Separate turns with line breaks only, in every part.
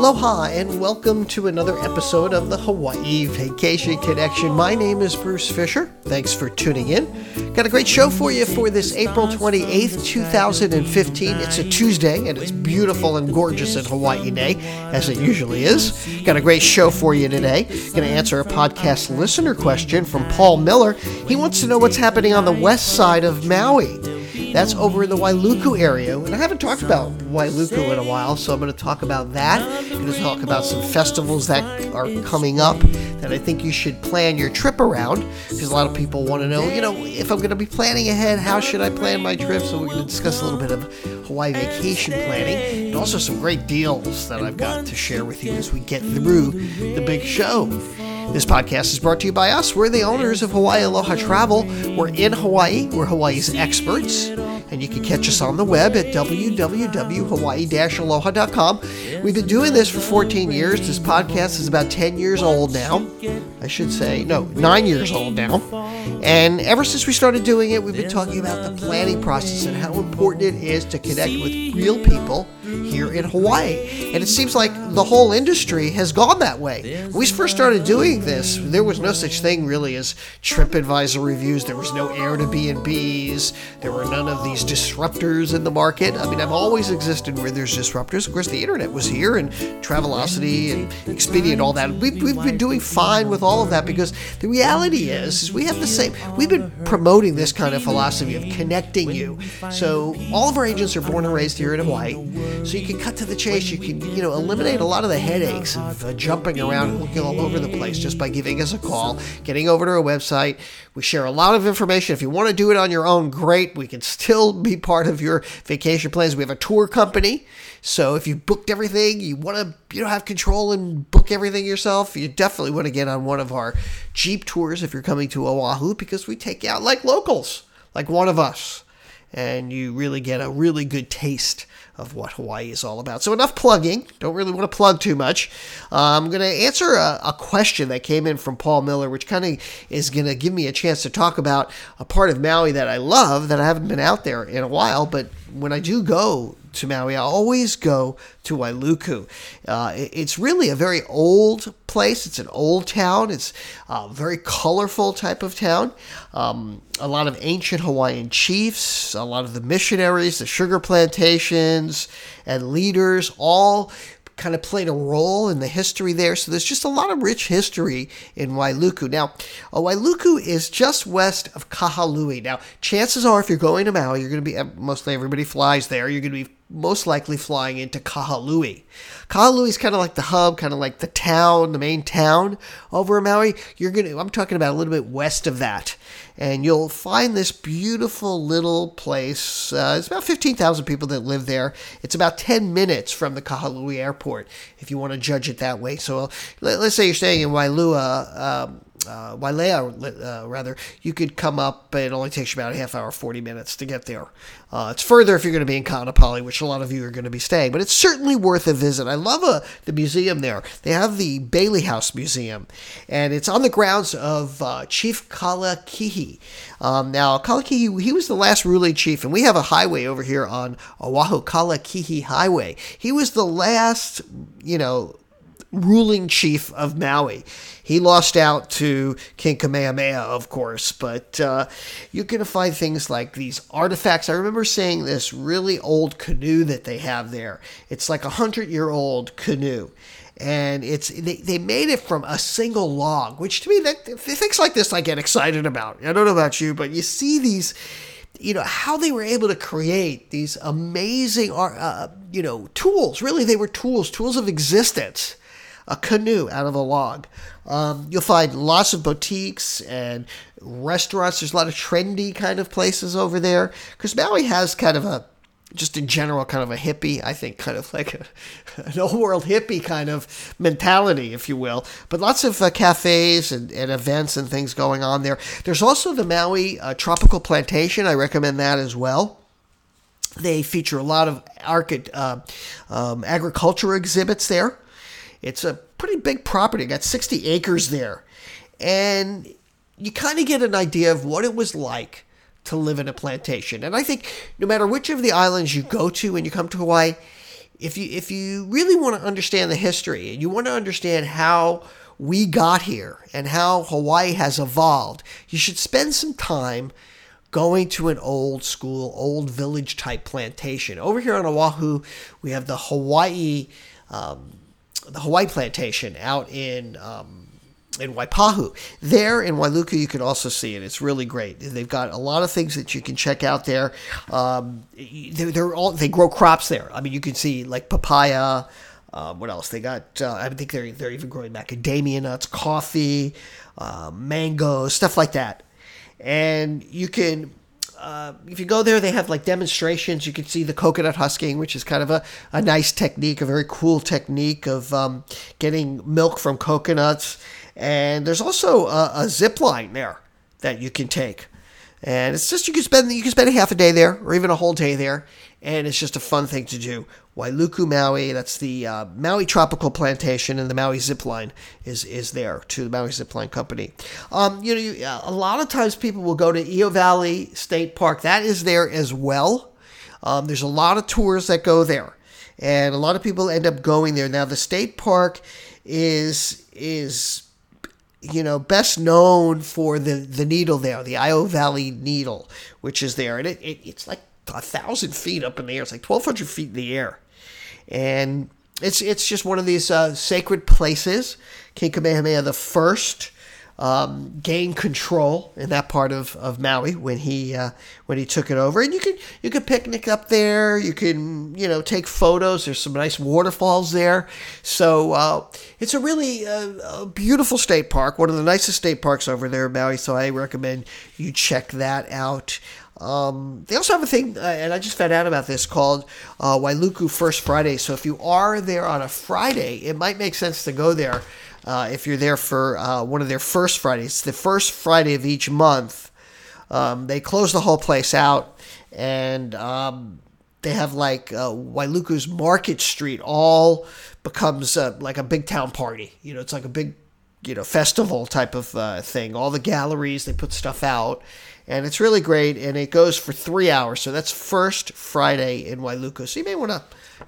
Aloha and welcome to another episode of the Hawaii Vacation Connection. My name is Bruce Fisher. Thanks for tuning in. Got a great show for you for this April 28th, 2015. It's a Tuesday and it's beautiful and gorgeous in Hawaii Day, as it usually is. Got a great show for you today. Going to answer a podcast listener question from Paul Miller. He wants to know what's happening on the west side of Maui. That's over in the Wailuku area. And I haven't talked about Wailuku in a while, so I'm going to talk about that. I'm going to talk about some festivals that are coming up that I think you should plan your trip around. Because a lot of people want to know, you know, if I'm going to be planning ahead, how should I plan my trip? So we're going to discuss a little bit of Hawaii vacation planning and also some great deals that I've got to share with you as we get through the big show. This podcast is brought to you by us. We're the owners of Hawaii Aloha Travel. We're in Hawaii. We're Hawaii's experts. And you can catch us on the web at www.hawaii-aloha.com. We've been doing this for 14 years. This podcast is about 10 years old now. I should say, no, nine years old now. And ever since we started doing it, we've been talking about the planning process and how important it is to connect with real people here in Hawaii. And it seems like the whole industry has gone that way. When we first started doing this, there was no such thing really as TripAdvisor reviews. There was no Airbnbs. There were none of these disruptors in the market. I mean, I've always existed where there's disruptors. Of course, the internet was here and Travelocity and Expedia and all that. We've, we've been doing fine with all of that because the reality is, is we have the same, we've been promoting this kind of philosophy of connecting you. So all of our agents are born and raised here in Hawaii. So you can cut to the chase. You can, you know, eliminate a lot of the headaches of uh, jumping around and looking all over the place just by giving us a call, getting over to our website. We share a lot of information. If you want to do it on your own, great. We can still be part of your vacation plans. We have a tour company. So if you've booked everything, you want to, you know, have control and book everything yourself, you definitely want to get on one of our Jeep tours if you're coming to Oahu because we take you out like locals, like one of us. And you really get a really good taste of what Hawaii is all about. So, enough plugging. Don't really want to plug too much. Uh, I'm going to answer a, a, question that came in from Paul Miller, which kind of is going to give me a chance to talk about a part of Maui that I love that I haven't been out there in a while, but when I do go to Maui, I always go to Wailuku. Uh, it's really a very old place. It's an old town. It's a very colorful type of town. Um, a lot of ancient Hawaiian chiefs, a lot of the missionaries, the sugar plantations, and leaders all kind of played a role in the history there. So there's just a lot of rich history in Wailuku. Now, uh, Wailuku is just west of Kahului. Now, chances are if you're going to Maui, you're going to be, mostly everybody flies there, you're going to be most likely flying into Kahului. Kahului is kind of like the hub, kind of like the town, the main town over Maui. You're gonna, I'm talking about a little bit west of that, and you'll find this beautiful little place. Uh, it's about 15,000 people that live there. It's about 10 minutes from the Kahului airport, if you want to judge it that way. So let, us say you're staying in Wailua. Um, uh, Wailea, uh, rather, you could come up. It only takes you about a half hour, 40 minutes to get there. Uh, it's further if you're going to be in Kaanapali, which a lot of you are going to be staying, but it's certainly worth a visit. I love uh, the museum there. They have the Bailey House Museum, and it's on the grounds of uh, Chief Kalakihi. Um, now, Kalakihi, he was the last ruling chief, and we have a highway over here on Oahu, Kalakihi Highway. He was the last, you know, ruling chief of Maui. He lost out to King Kamehameha, of course, but uh, you're going to find things like these artifacts. I remember seeing this really old canoe that they have there. It's like a hundred year old canoe. And it's they, they made it from a single log, which to me, that, things like this I get excited about. I don't know about you, but you see these you know how they were able to create these amazing uh, you know tools really they were tools tools of existence a canoe out of a log. Um, you'll find lots of boutiques and restaurants. There's a lot of trendy kind of places over there because Maui has kind of a just in general, kind of a hippie, I think, kind of like a, an old world hippie kind of mentality, if you will. But lots of uh, cafes and, and, events and things going on there. There's also the Maui uh, Tropical Plantation. I recommend that as well. They feature a lot of uh, um, agriculture exhibits there. It's a pretty big property, got 60 acres there. And you kind of get an idea of what it was like to live in a plantation. And I think no matter which of the islands you go to when you come to Hawaii, if you if you really want to understand the history and you want to understand how we got here and how Hawaii has evolved, you should spend some time going to an old school, old village type plantation. Over here on Oahu, we have the Hawaii, um, the Hawaii plantation out in um, in Waipahu. There in Wailuku, you can also see it. It's really great. They've got a lot of things that you can check out there. Um, they're, they're, all they grow crops there. I mean, you can see like papaya. Um, what else? They got. Uh, I think they're they're even growing macadamia nuts, coffee, uh, mango, stuff like that. And you can uh, if you go there, they have like demonstrations. You can see the coconut husking, which is kind of a, a nice technique, a very cool technique of um, getting milk from coconuts. And there's also a, a zip line there that you can take. And it's just you can spend you can spend a half a day there or even a whole day there, and it's just a fun thing to do. Wailuku Maui, that's the uh, Maui Tropical Plantation, and the Maui Zipline is is there to the Maui Zipline Company. Um, you know, you, a lot of times people will go to Iao Valley State Park. That is there as well. Um, there's a lot of tours that go there, and a lot of people end up going there. Now, the state park is is you know, best known for the, the needle there, the Iao Valley needle, which is there. And it, it, it's like a thousand feet up in the air. It's like 1,200 feet in the air. And it's, it's just one of these uh, sacred places. King Kamehameha the first um, control in that part of, of Maui when he uh, when he took it over. And you can you could picnic up there. You can you know take photos. There's some nice waterfalls there. So uh, it's a really uh, a beautiful state park. One of the nicest state parks over there in Maui. So I recommend you check that out. Um, they also have a thing, uh, and I just found out about this called uh, Wailuku First Friday. So if you are there on a Friday, it might make sense to go there uh, if you're there for uh, one of their first Fridays, the first Friday of each month, um, they close the whole place out and um, they have like uh, Wailuku's Market Street all becomes uh, like a big town party. You know, it's like a big, you know, festival type of uh, thing. All the galleries, they put stuff out and it's really great and it goes for three hours. So that's first Friday in Wailuku. So you may want to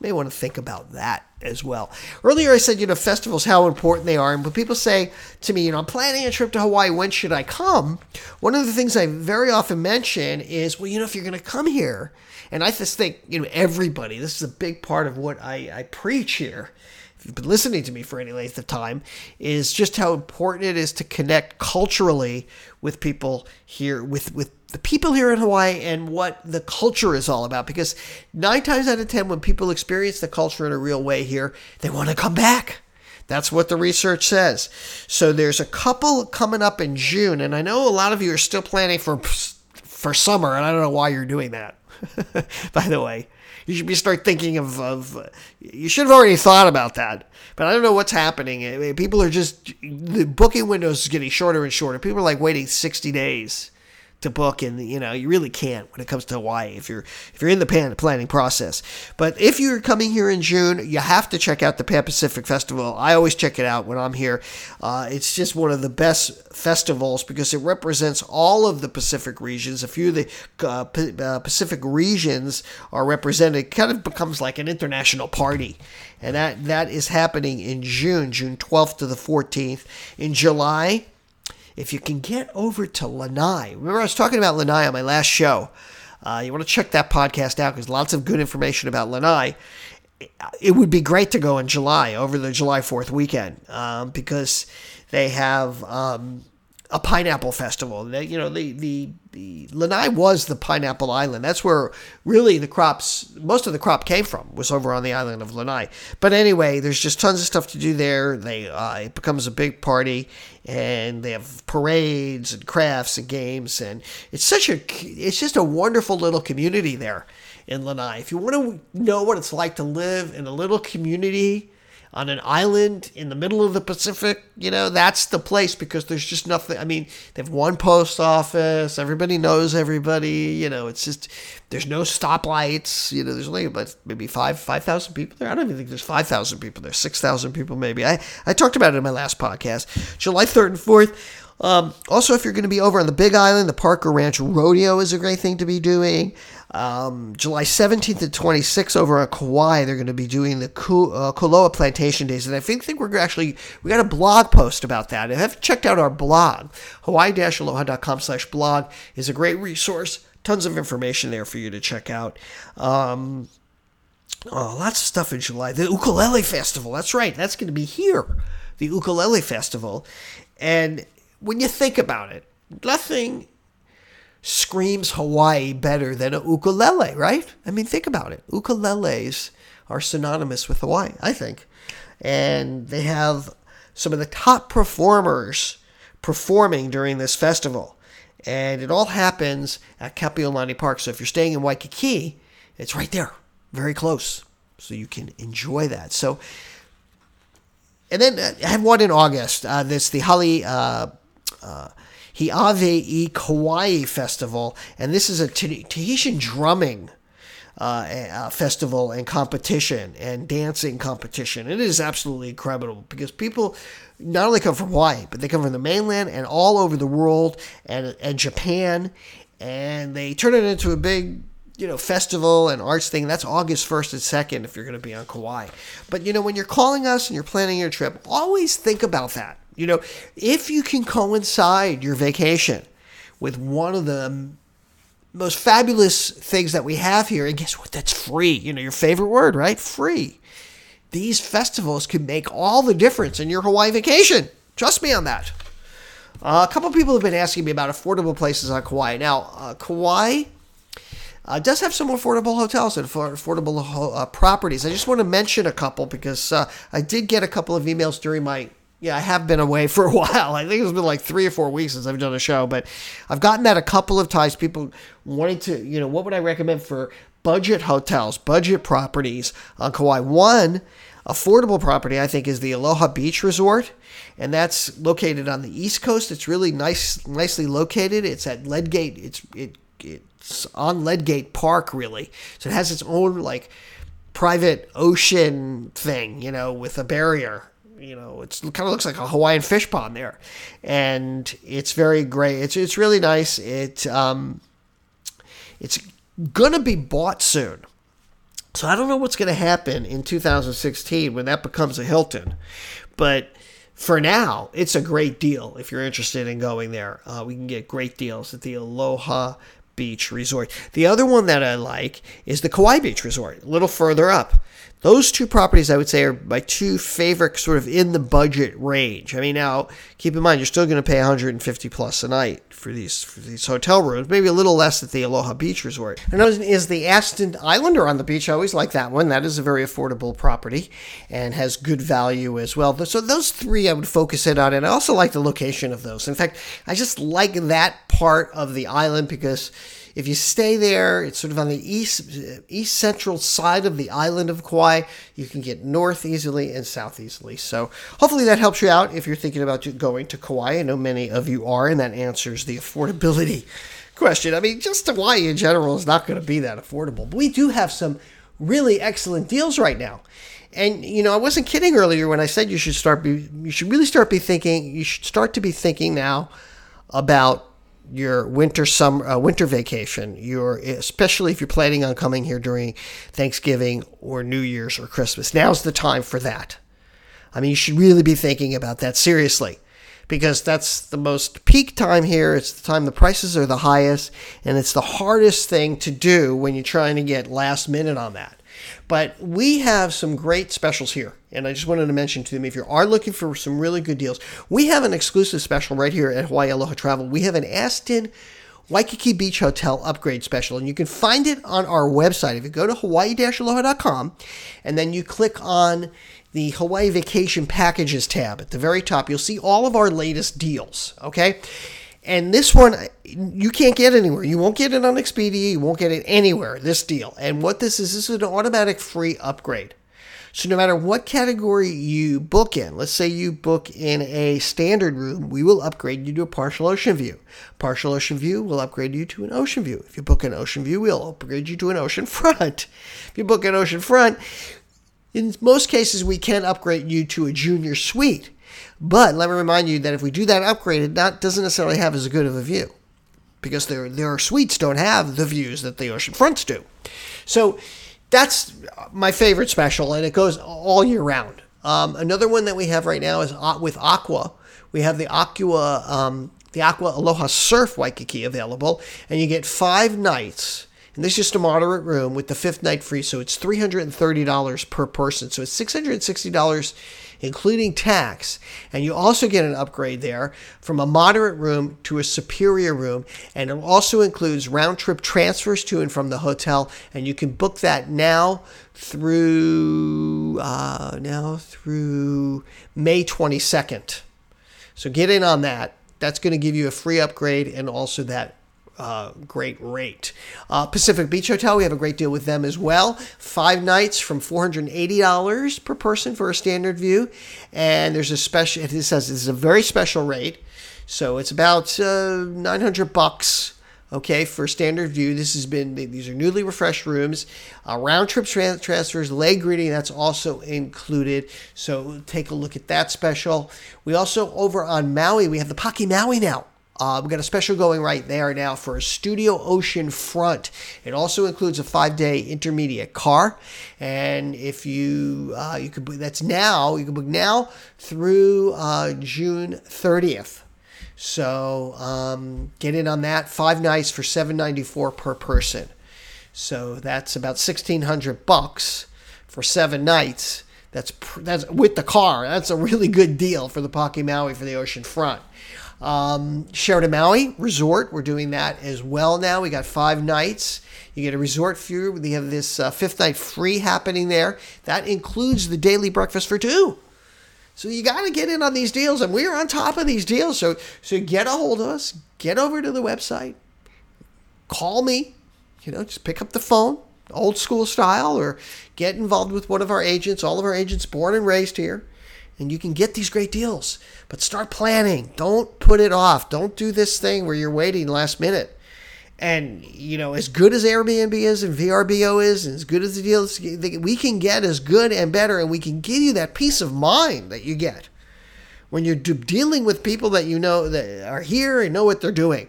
may want to think about that as well. Earlier, I said, you know, festivals, how important they are. And when people say to me, you know, I'm planning a trip to Hawaii, when should I come? One of the things I very often mention is, well, you know, if you're going to come here, and I just think, you know, everybody, this is a big part of what I, I preach here. You've been listening to me for any length of time, is just how important it is to connect culturally with people here, with, with the people here in Hawaii and what the culture is all about. Because nine times out of ten, when people experience the culture in a real way here, they want to come back. That's what the research says. So there's a couple coming up in June, and I know a lot of you are still planning for for summer, and I don't know why you're doing that. By the way, you should be start thinking of, of you should have already thought about that. But I don't know what's happening. People are just the booking windows is getting shorter and shorter. People are like waiting 60 days to book and you know you really can't when it comes to Hawaii if you're if you're in the planning process. But if you're coming here in June you have to check out the Pan Pacific Festival. I always check it out when I'm here. Uh, it's just one of the best festivals because it represents all of the Pacific regions. A few of the uh, uh, Pacific regions are represented it kind of becomes like an international party. And that that is happening in June June 12th to the 14th in July if you can get over to Lanai, remember I was talking about Lanai on my last show. Uh, you want to check that podcast out because lots of good information about Lanai. It would be great to go in July over the July 4th weekend um, because they have um, a pineapple festival. You know, the, the, the Lanai was the pineapple island. That's where really the crops, most of the crop came from, was over on the island of Lanai. But anyway, there's just tons of stuff to do there. They uh, It becomes a big party, and they have parades and crafts and games. And it's such a, it's just a wonderful little community there in Lanai. If you want to know what it's like to live in a little community, on an island in the middle of the Pacific, you know, that's the place because there's just nothing. I mean, they have one post office, everybody knows everybody, you know, it's just, there's no stoplights, you know, there's only about maybe five, 5,000 people there. I don't even think there's 5,000 people there, 6,000 people maybe. I, I talked about it in my last podcast. July 3rd and 4th. Um, also, if you're going to be over on the Big Island, the Parker Ranch Rodeo is a great thing to be doing. Um, July 17th to 26th over on Kauai, they're going to be doing the uh, Koloa Plantation Days. And I think, think we're actually, we got a blog post about that. If you've checked out our blog, hawaii-aloha.com slash blog is a great resource. Tons of information there for you to check out. Um, oh, lots of stuff in July. The Ukulele Festival, that's right. That's going to be here. The Ukulele Festival. And when you think about it, nothing screams Hawaii better than a ukulele, right? I mean, think about it. Ukuleles are synonymous with Hawaii, I think. And they have some of the top performers performing during this festival. And it all happens at Kapiolani Park. So if you're staying in Waikiki, it's right there, very close. So you can enjoy that. So, and then uh, I have one in August. Uh, this the Hali uh, uh, Hiawe'i Kauai Festival, and this is a Tahitian drumming uh, festival and competition and dancing competition. It is absolutely incredible because people not only come from Hawaii, but they come from the mainland and all over the world and, and Japan, and they turn it into a big you know, festival and arts thing, that's August 1st and 2nd if you're going to be on Kauai. But, you know, when you're calling us and you're planning your trip, always think about that. You know, if you can coincide your vacation with one of the most fabulous things that we have here, and guess what? That's free. You know, your favorite word, right? Free. These festivals can make all the difference in your Hawaii vacation. Trust me on that. Uh, a couple people have been asking me about affordable places on Kauai. Now, uh, Kauai uh, does have some affordable hotels and affordable uh, properties. I just want to mention a couple because uh, I did get a couple of emails during my yeah, I have been away for a while. I think it's been like three or four weeks since I've done a show, but I've gotten that a couple of times. People wanting to, you know, what would I recommend for budget hotels, budget properties on Kauai? One affordable property, I think, is the Aloha Beach Resort, and that's located on the East Coast. It's really nice, nicely located. It's at Lydgate. It's it, it's on Lydgate Park, really. So it has its own like private ocean thing, you know, with a barrier you know, it kind of looks like a Hawaiian fish pond there, and it's very great. It's it's really nice. It um, it's gonna be bought soon, so I don't know what's gonna happen in 2016 when that becomes a Hilton, but for now, it's a great deal if you're interested in going there. Uh, we can get great deals at the Aloha Beach Resort. The other one that I like is the Kauai Beach Resort, a little further up. Those two properties, I would say, are my two favorite, sort of in the budget range. I mean, now keep in mind you're still going to pay 150 plus a night for these for these hotel rooms, maybe a little less at the Aloha Beach Resort. Another is the Aston Islander on the beach. I always like that one. That is a very affordable property and has good value as well. So those three I would focus in on, and I also like the location of those. In fact, I just like that part of the island because if you stay there, it's sort of on the east east central side of the island of Kauai. You can get north easily and south easily. So hopefully that helps you out if you're thinking about going to Kauai. I know many of you are, and that answers the affordability question. I mean, just Hawaii in general is not going to be that affordable, but we do have some really excellent deals right now. And you know, I wasn't kidding earlier when I said you should start be you should really start be thinking you should start to be thinking now about your winter summer uh, winter vacation. Your especially if you're planning on coming here during Thanksgiving or New Year's or Christmas. Now's the time for that. I mean you should really be thinking about that seriously because that's the most peak time here. It's the time the prices are the highest and it's the hardest thing to do when you're trying to get last minute on that but we have some great specials here. And I just wanted to mention to them if you are looking for some really good deals, we have an exclusive special right here at Hawaii Aloha Travel. We have an Aston Waikiki Beach Hotel upgrade special, and you can find it on our website. If you go to hawaii-aloha.com and then you click on the Hawaii Vacation Packages tab at the very top, you'll see all of our latest deals. Okay. And this one, you can't get anywhere. You won't get it on Expedia. You won't get it anywhere, this deal. And what this is, this is an automatic free upgrade. So no matter what category you book in, let's say you book in a standard room, we will upgrade you to a partial ocean view. Partial ocean view will upgrade you to an ocean view. If you book an ocean view, we'll upgrade you to an ocean front. If you book an ocean front, in most cases, we can upgrade you to a junior suite. But let me remind you that if we do that upgrade, it doesn't necessarily have as good of a view because their their suites don't have the views that the ocean fronts do. So that's my favorite special, and it goes all year round. Um, another one that we have right now is with Aqua. We have the Aqua um, the Aqua Aloha Surf Waikiki available, and you get five nights. And this is just a moderate room with the fifth night free, so it's $330 per person. So it's $660 including tax. And you also get an upgrade there from a moderate room to a superior room. And it also includes round trip transfers to and from the hotel. And you can book that now through uh, now through May 22nd. So get in on that. That's going to give you a free upgrade and also that uh, great rate. Uh, Pacific Beach Hotel, we have a great deal with them as well. Five nights from $480 per person for a standard view. And there's a special, it says this is a very special rate. So it's about uh, 900 bucks. Okay, for standard view, this has been these are newly refreshed rooms, uh, round trip transfers, lei greeting that's also included. So take a look at that special. We also over on Maui, we have the Paki Maui now. Uh, we've got a special going right there now for a Studio Ocean Front. It also includes a five-day intermediate car, and if you uh, you could that's now you can book now through uh, June 30th. So um, get in on that. Five nights for 794 per person. So that's about 1600 bucks for seven nights. That's that's with the car. That's a really good deal for the Paki Maui for the ocean front. Um, Sheraton Maui Resort, we're doing that as well now. We got five nights. You get a resort view. We have this uh, fifth night free happening there. That includes the daily breakfast for two. So you got to get in on these deals, and we're on top of these deals. So so get a hold of us. Get over to the website. Call me. You know, just pick up the phone, old school style, or get involved with one of our agents. All of our agents born and raised here and you can get these great deals. But start planning. Don't put it off. Don't do this thing where you're waiting last minute. And you know, as good as Airbnb is and VRBO is, and as good as the deals, we can get as good and better, and we can give you that peace of mind that you get when you're dealing with people that you know that are here and know what they're doing.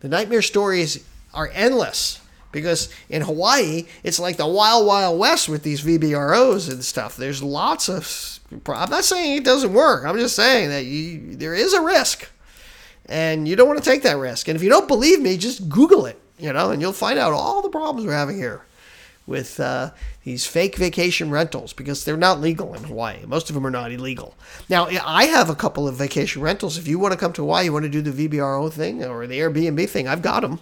The nightmare stories are endless because in Hawaii, it's like the wild, wild west with these VBROs and stuff. There's lots of. I'm not saying it doesn't work. I'm just saying that you, there is a risk, and you don't want to take that risk. And if you don't believe me, just Google it, you know, and you'll find out all the problems we're having here with uh, these fake vacation rentals because they're not legal in Hawaii. Most of them are not illegal. Now, I have a couple of vacation rentals. If you want to come to Hawaii, you want to do the VBRO thing or the Airbnb thing, I've got them.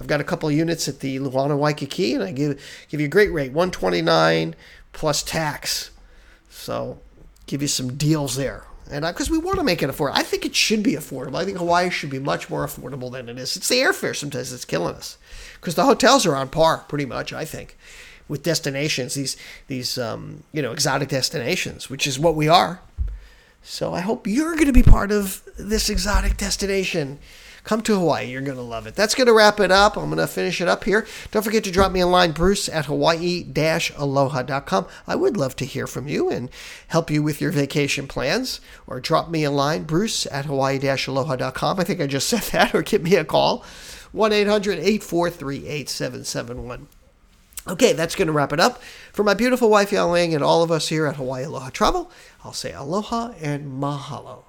I've got a couple units at the Luana Waikiki, and I give give you a great rate, one twenty nine plus tax. So give you some deals there, and because we want to make it affordable, I think it should be affordable. I think Hawaii should be much more affordable than it is. It's the airfare sometimes that's killing us, because the hotels are on par pretty much. I think with destinations, these these um, you know exotic destinations, which is what we are. So I hope you're going to be part of this exotic destination Come to Hawaii. You're going to love it. That's going to wrap it up. I'm going to finish it up here. Don't forget to drop me a line, bruce at hawaii-aloha.com. I would love to hear from you and help you with your vacation plans. Or drop me a line, bruce at hawaii-aloha.com. I think I just said that. Or give me a call, 1-800-843-8771. Okay, that's going to wrap it up. For my beautiful wife, Yang Ling, and all of us here at Hawaii Aloha Travel, I'll say aloha and mahalo.